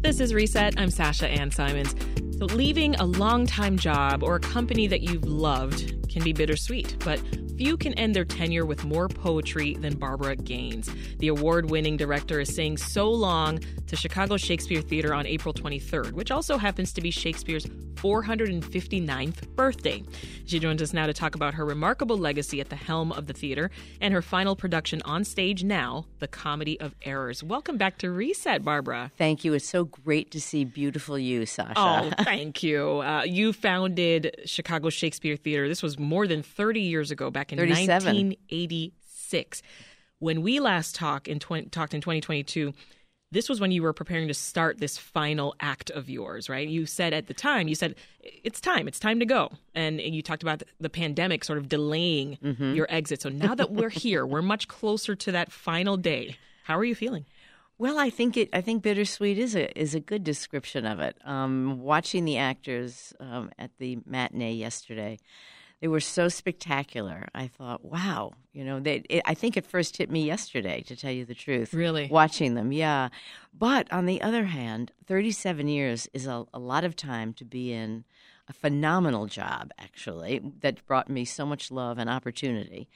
This is Reset. I'm Sasha Ann Simons. So, leaving a long-time job or a company that you've loved can be bittersweet, but few can end their tenure with more poetry than Barbara Gaines. The award winning director is saying so long to Chicago Shakespeare Theater on April 23rd, which also happens to be Shakespeare's 459th birthday. She joins us now to talk about her remarkable legacy at the helm of the theater and her final production on stage now, The Comedy of Errors. Welcome back to Reset, Barbara. Thank you. It's so great to see beautiful you, Sasha. Oh, thank you. Uh, you founded Chicago Shakespeare Theater. This was more than 30 years ago, back in 1986. When we last talked in, 20, talked in 2022, this was when you were preparing to start this final act of yours, right? You said at the time, you said, it's time, it's time to go. And, you talked about the pandemic sort of delaying Mm-hmm. your exit. So now that we're here, we're much closer to that final day. How are you feeling? Well, I think it. I think bittersweet is a is a good description of it. Um, watching the actors um, at the matinee yesterday, they were so spectacular. I thought, wow, you know, they. It, I think it first hit me yesterday, to tell you the truth. Really? watching them, yeah. But on the other hand, thirty seven years is a, a lot of time to be in a phenomenal job, actually, that brought me so much love and opportunity.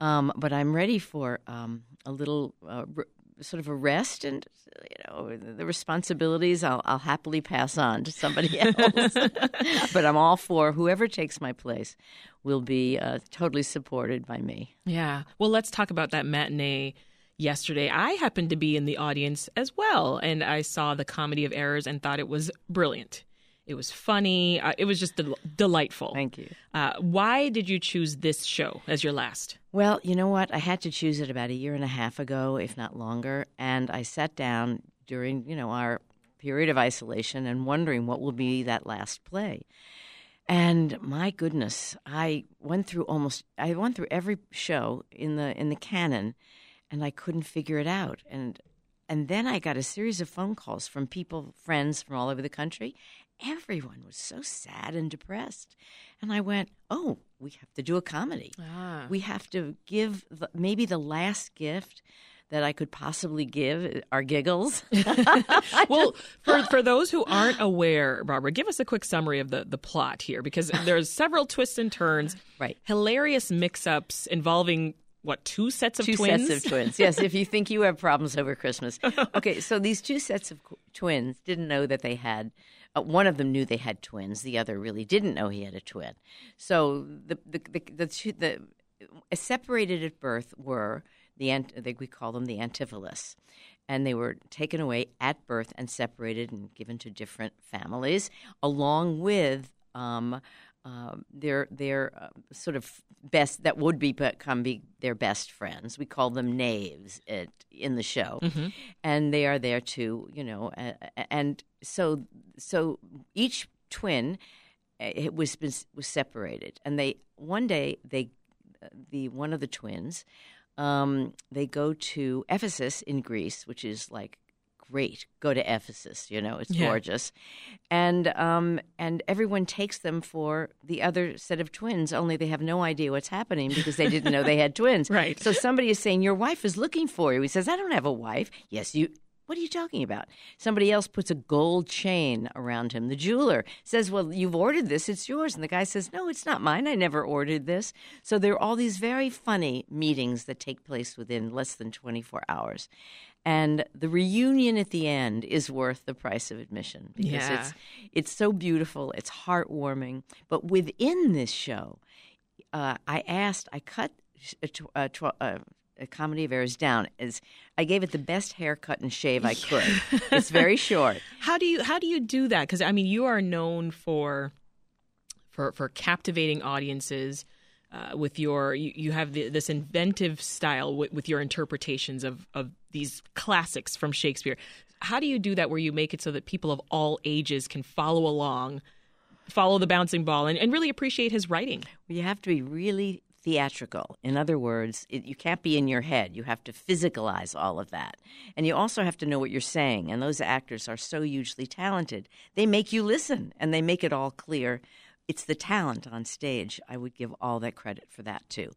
Um, but I'm ready for um, a little uh, r- sort of a rest and you know the responsibilities I'll, I'll happily pass on to somebody else. but I'm all for whoever takes my place will be uh, totally supported by me. Yeah. Well, let's talk about that matinee yesterday. I happened to be in the audience as well, and I saw the Comedy of Errors and thought it was brilliant. It was funny. Uh, it was just del- delightful. Thank you. Uh, why did you choose this show as your last? Well, you know what? I had to choose it about a year and a half ago, if not longer, and I sat down during you know our period of isolation and wondering what will be that last play. And my goodness, I went through almost I went through every show in the in the canon and I couldn't figure it out. And and then I got a series of phone calls from people, friends from all over the country. Everyone was so sad and depressed. And I went, "Oh, we have to do a comedy. Ah. We have to give the, maybe the last gift that I could possibly give are giggles." well, for for those who aren't aware, Barbara, give us a quick summary of the the plot here because there's several twists and turns. Right. Hilarious mix-ups involving what two sets of two twins? sets of twins. Yes, if you think you have problems over Christmas. Okay, so these two sets of qu- twins didn't know that they had. Uh, one of them knew they had twins. The other really didn't know he had a twin. So the the the the, two, the uh, separated at birth were the we call them the antipholus. And they were taken away at birth and separated and given to different families, along with um, um, their their uh, sort of best that would be become be their best friends. We call them knaves at, in the show, and they are there to you know, uh, and so so each twin uh, it was was separated, and they one day they the one of the twins um, they go to Ephesus in Greece, which is like great. Go to Ephesus, you know, it's Yeah. gorgeous, and um, and everyone takes them for the other set of twins. Only they have no idea what's happening because they didn't know they had twins. Right. So somebody is saying your wife is looking for you. He says, I don't have a wife. Yes, you. What are you talking about? Somebody else puts a gold chain around him. The jeweler says, Well, you've ordered this, it's yours. And the guy says, No, it's not mine. I never ordered this. So there are all these very funny meetings that take place within less than 24 hours. And the reunion at the end is worth the price of admission because Yeah. it's it's so beautiful, it's heartwarming. But within this show, uh, I asked, I cut a, tw- a, tw- a, a comedy of errors down is I gave it the best haircut and shave I could. it's very short. How do you how do you do that? Because I mean, you are known for for for captivating audiences uh, with your you, you have the, this inventive style with, with your interpretations of of these classics from Shakespeare. How do you do that where you make it so that people of all ages can follow along, follow the bouncing ball, and, and really appreciate his writing? You have to be really theatrical. In other words, it, you can't be in your head. You have to physicalize all of that. And you also have to know what you're saying. And those actors are so hugely talented. They make you listen and they make it all clear it's the talent on stage. I would give all that credit for that too,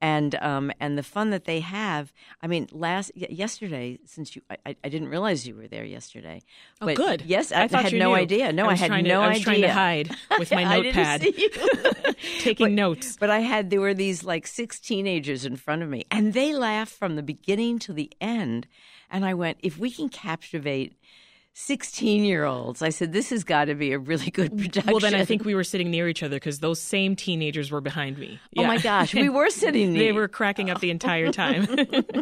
and um, and the fun that they have. I mean, last yesterday, since you, I, I didn't realize you were there yesterday. Oh, good. Yes, I, I thought had no knew. idea. No, I I, had trying to- no I was idea. trying to hide with my notepad. didn't see you. Taking But- notes. But I had there were these like six teenagers in front of me, and they laughed from the beginning to the end. And I went, if we can captivate sixteen year olds, I said this has got to be a really good production. Well, then I think we were sitting near each other because those same teenagers were behind me. Oh my gosh, we were sitting. They were cracking up the entire time.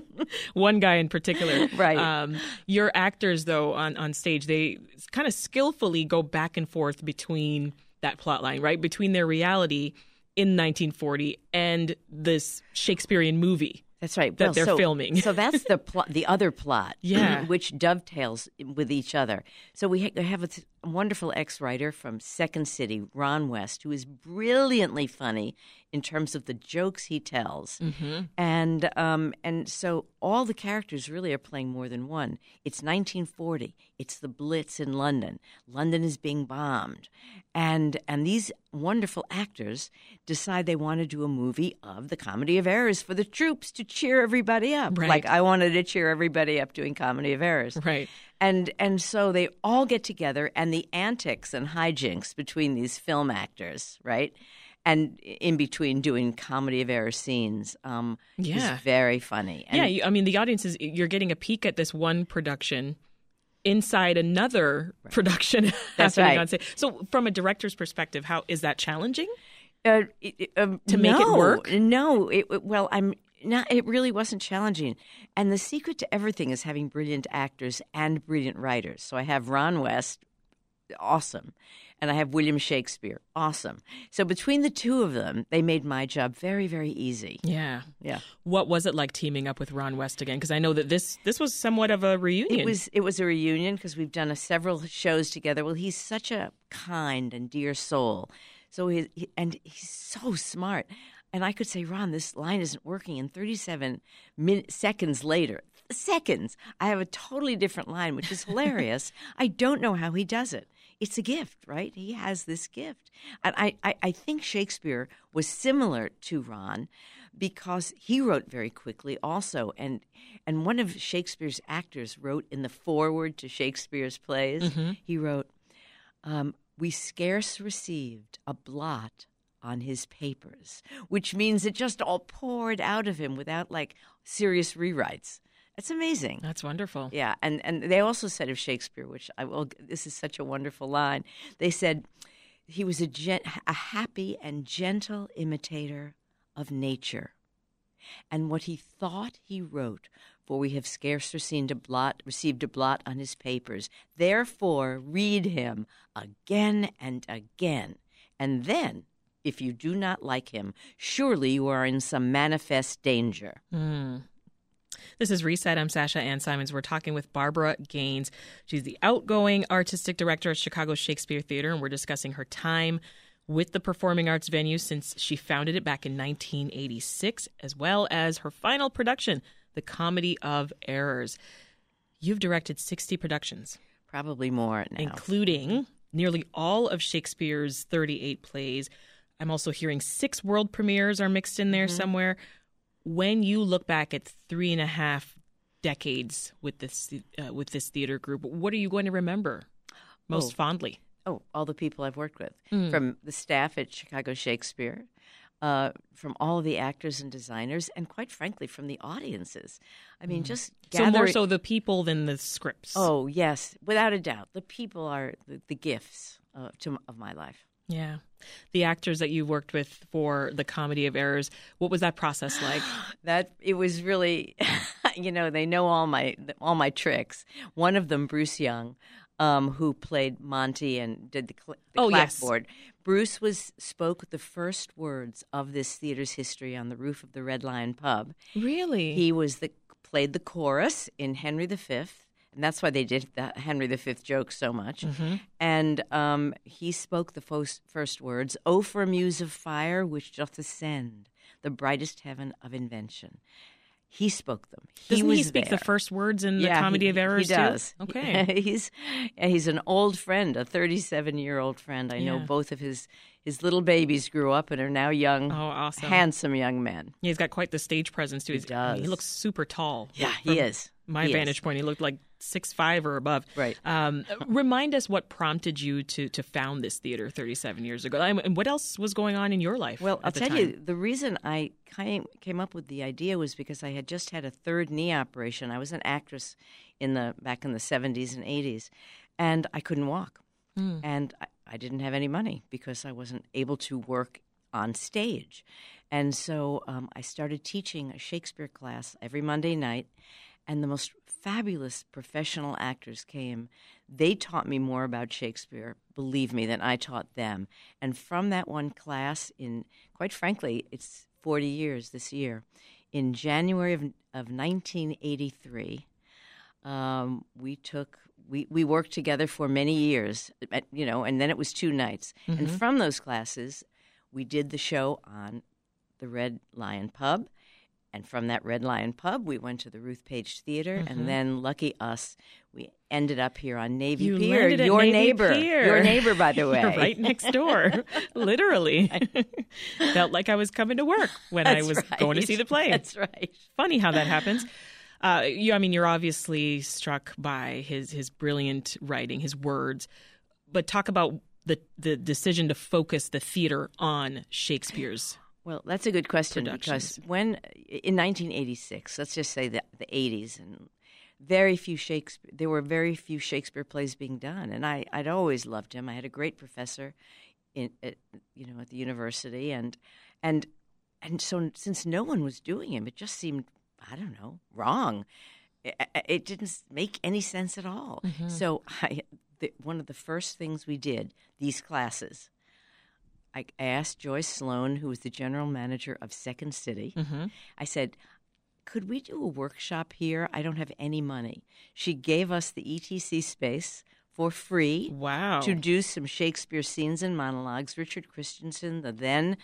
One guy in particular. Right. Um, your actors, though, on, on stage, they kind of skillfully go back and forth between that plot line, right? Between their reality in 1940 and this Shakespearean movie. That's right. that Well, they're so, filming. so that's the plot, the other plot, Yeah. which dovetails with each other. So we ha- have a wonderful ex-writer from Second City, Ron West, who is brilliantly funny in terms of the jokes he tells, Mm-hmm. and um, and so all the characters really are playing more than one. It's 1940. It's the Blitz in London. London is being bombed, and and these wonderful actors decide they want to do a movie of the Comedy of Errors for the troops to cheer everybody up. Right. Like I wanted to cheer everybody up doing Comedy of Errors. Right. And and so they all get together and the antics and hijinks between these film actors, right? And in between doing comedy of error scenes, um, Yeah. is very funny. And yeah, I mean, the audience is, you're getting a peek at this one production inside another production That's right. on stage. So, from a director's perspective, how is that challenging? Uh, it- um, To make it work? No, it- well, I'm not. It really wasn't challenging. And the secret to everything is having brilliant actors and brilliant writers. So I have Ron West, awesome, and I have William Shakespeare, awesome. So between the two of them, they made my job very, very easy. Yeah. Yeah. What was it like teaming up with Ron West again? Because I know that this this was somewhat of a reunion. It was it was a reunion because we've done a, several shows together. Well, he's such a kind and dear soul. So he, he and he's so smart. And I could say, Ron, this line isn't working. And 37 min- seconds later, seconds, I have a totally different line, which is hilarious. I don't know how he does it. It's a gift, right? He has this gift. And I, I, I think Shakespeare was similar to Ron because he wrote very quickly also and and one of Shakespeare's actors wrote in the foreword to Shakespeare's plays he wrote um, we scarce received a blot on his papers which means it just all poured out of him without like serious rewrites That's amazing That's wonderful. yeah, and and they also said of Shakespeare, which I will. This is such a wonderful line. They said he was a gen, a happy and gentle imitator of nature, and what he thought he wrote. For we have scarce received a blot, received a blot on his papers. Therefore, read him again and again, and then, if you do not like him, surely you are in some manifest danger. Hmm. This is Reset. I'm Sasha Ann Simons. We're talking with Barbara Gaines. She's the outgoing artistic director at Chicago Shakespeare Theater, and we're discussing her time with the performing arts venue since she founded it back in 1986, as well as her final production, The Comedy of Errors. You've directed 60 productions, Probably more now. including nearly all of Shakespeare's 38 plays. I'm also hearing six world premieres are mixed in there somewhere. When you look back at three and a half decades with this uh, with this theater group, what are you going to remember most Oh. fondly? Oh, all the people I've worked with, Mm. from the staff at Chicago Shakespeare, uh, from all of the actors and designers, and quite frankly, from the audiences. I mean, just Mm. So more so the people than the scripts. Oh yes, without a doubt, the people are the, the gifts uh, to, of my life. Yeah. The actors that you worked with for the Comedy of Errors, what was that process like? That it was really, you know, they know all my all my tricks. One of them, Bruce Young, um, who played Monty and did the, cl- the Oh, yes. clapboard. Bruce was spoke the first words of this theater's history on the roof of the Red Lion Pub. really? He was the played the chorus in Henry V, and that's why they did the Henry V joke so much. And um, he spoke the first, first words: "O for a muse of fire which doth ascend the brightest heaven of invention." He spoke them. He Doesn't he speak there. the first words in the Comedy he- of Errors He does. too? Okay. he's he's an old friend, a 37 year old friend. I know both of his his little babies grew up and are now young, Oh, awesome. handsome young men. Yeah, he's got quite the stage presence too. He's, I mean, he looks super tall. Yeah, he is. My He is. vantage point, he looked like six five or above. Right. Um, remind us what prompted you to to found this theater 37 years ago, and what else was going on in your life? Well, I'll the tell time? you, the reason I came came up with the idea was because I had just had a third knee operation. I was an actress in the back in the 70s and 80s, and I couldn't walk, Hmm. and I, I didn't have any money because I wasn't able to work on stage, and so um, I started teaching a Shakespeare class every Monday night, and the most fabulous professional actors came. They taught me more about Shakespeare, believe me, than I taught them. And from that one class, in quite frankly, it's 40 years this year, in January of, of 1983, um, we took we, we worked together for many years, at- you know, and then it was two nights. And from those classes, we did the show on the Red Lion Pub. And from that Red Lion Pub, we went to the Ruth Page Theater, and then, lucky us, we ended up here on Navy You Pier. your Navy neighbor, Pier. your neighbor, by the way, You're right next door, literally. Felt like I was coming to work when I was right. going to see the play. That's right. Funny how that happens. Uh, you, I mean, you're obviously struck by his his brilliant writing, his words, but talk about the the decision to focus the theater on Shakespeare's. Well, that's a good question because when in 1986, let's just say the the 80s, and very few Shakespeare, there were very few Shakespeare plays being done, and I I'd always loved him. I had a great professor, in at, you know at the university, and and and so since no one was doing him, it just seemed I don't know wrong. It, it didn't make any sense at all. Mm-hmm. So I, the, one of the first things we did these classes. I asked Joyce Sloane, who was the general manager of Second City, I said, Could we do a workshop here? I don't have any money. She gave us the ETC space for free Wow. to do some Shakespeare scenes and monologues. Richard Christiansen, the then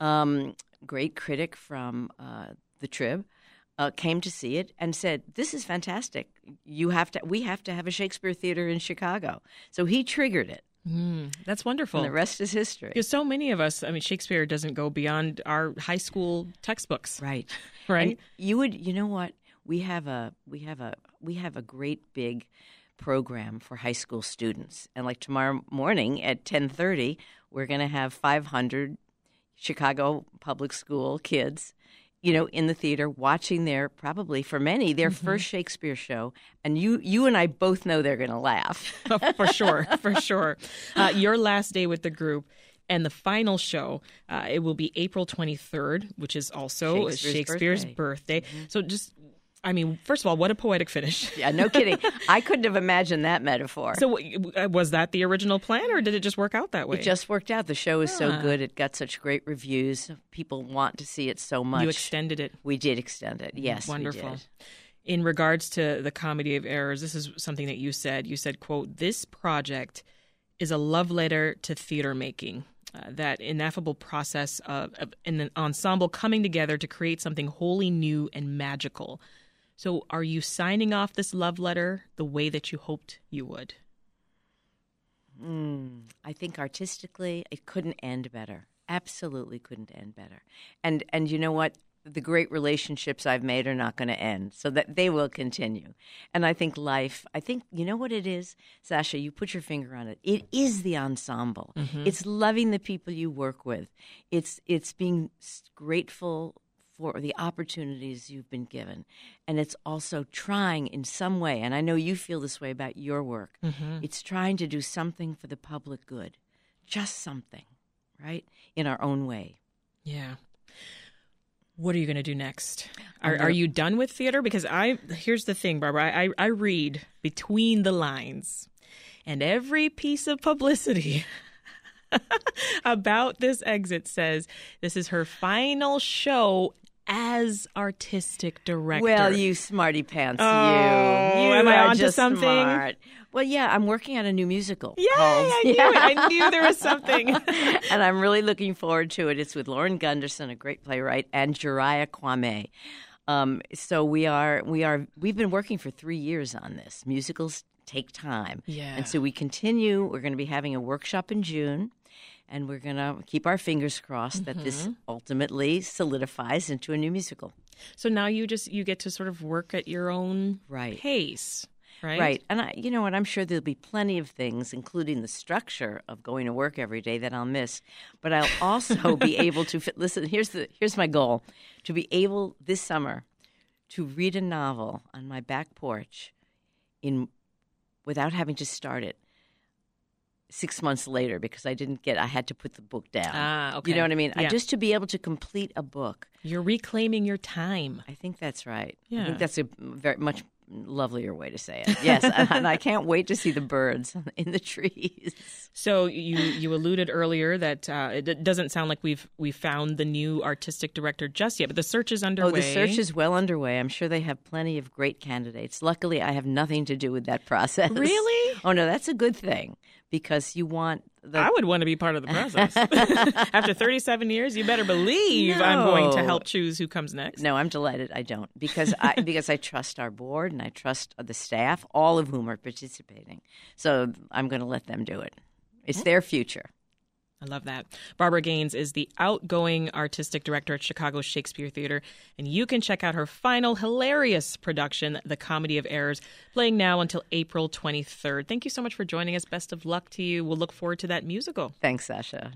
um, great critic from uh, the Trib, uh, came to see it and said, "This is fantastic. You have to. We have to have a Shakespeare theater in Chicago." So he triggered it, Mm, that's wonderful. and the rest is history. Because so many of us, I mean, Shakespeare doesn't go beyond our high school textbooks, Right. right? And you would you know what? We have a we have a we have a great big program for high school students. And like tomorrow morning at 10:30, we're going to have 500 Chicago public school kids you know in the theater watching their probably for many their first Shakespeare show and you you and I both know they're going to laugh. for sure, for sure. Uh, your last day with the group. And the final show, uh, it will be April 23rd, which is also Shakespeare's Shakespeare's, birthday. birthday. So just, I mean, first of all, what a poetic finish. yeah, no kidding. I couldn't have imagined that metaphor. So uh, was that the original plan, or did it just work out that way? It just worked out. The show is so Ah. good. It got such great reviews. People want to see it so much. you extended it. We did extend it. Yes, we Wonderful. In regards to the comedy of errors, this is something that you said. You said, "quote This project is a love letter to theater making." Uh, that ineffable process of, of an ensemble coming together to create something wholly new and magical. So, are you signing off this love letter the way that you hoped you would? Mm, I think artistically, it couldn't end better. Absolutely couldn't end better. And and you know what? The great relationships I've made are not going to end, so that they will continue. And I think life. I think you know what it is, Sasha. You put your finger on it. It is the ensemble. It's loving the people you work with. It's it's being grateful for the opportunities you've been given. And it's also trying in some way, and I know you feel this way about your work, mm-hmm. it's trying to do something for the public good. Just something, right? In our own way. Yeah. What are you going to do next? Are, gonna- are you done with theater? Because I here's the thing, Barbara. I, I read between the lines, and every piece of publicity about this exit says this is her final show as artistic director. Well, you smarty pants, Oh, you. You am I onto just something? smart. Well, yeah, I'm working on a new musical. Yay! called- I knew it. I knew there was something. and I'm really looking forward to it. It's with Lauren Gunderson, a great playwright, and Jariah Kwame. Um, so we are we are we've been working for three years on this. Musicals take time, Yeah. and so we continue. We're going to be having a workshop in June, and we're going to keep our fingers crossed that this mm-hmm. ultimately solidifies into a new musical. So now you just you get to sort of work at your own Right. pace, right? Right. And I, you know what? I'm sure there'll be plenty of things, including the structure of going to work every day, that I'll miss. But I'll also be able to fit, listen. Here's the here's my goal: to be able this summer to read a novel on my back porch, in without having to start it six months later because I didn't get. I had to put the book down. Ah, okay. You know what I mean? I, just to be able to complete a book. You're reclaiming your time. I think that's right. I Yeah. think that's a very much lovelier way to say it. Yes, and I can't wait to see the birds in the trees. So you you alluded earlier that uh, it doesn't sound like we've we found the new artistic director just yet, but the search is underway. Oh, the search is well underway. I'm sure they have plenty of great candidates. Luckily, I have nothing to do with that process. Really? Oh no, that's a good thing because you want the I would want to be part of the process. After 37 years, you better believe I'm going to help choose who comes next. No, I'm delighted I don't because I because I trust our board and I trust the staff, all of whom are participating. So I'm going to let them do it. It's oh. their future. I love that. Barbara Gaines is the outgoing artistic director at Chicago Shakespeare Theater, and you can check out her final hilarious production, The Comedy of Errors, playing now until April 23rd. Thank you so much for joining us. Best of luck to you. We'll look forward to that musical. Thanks, Sasha.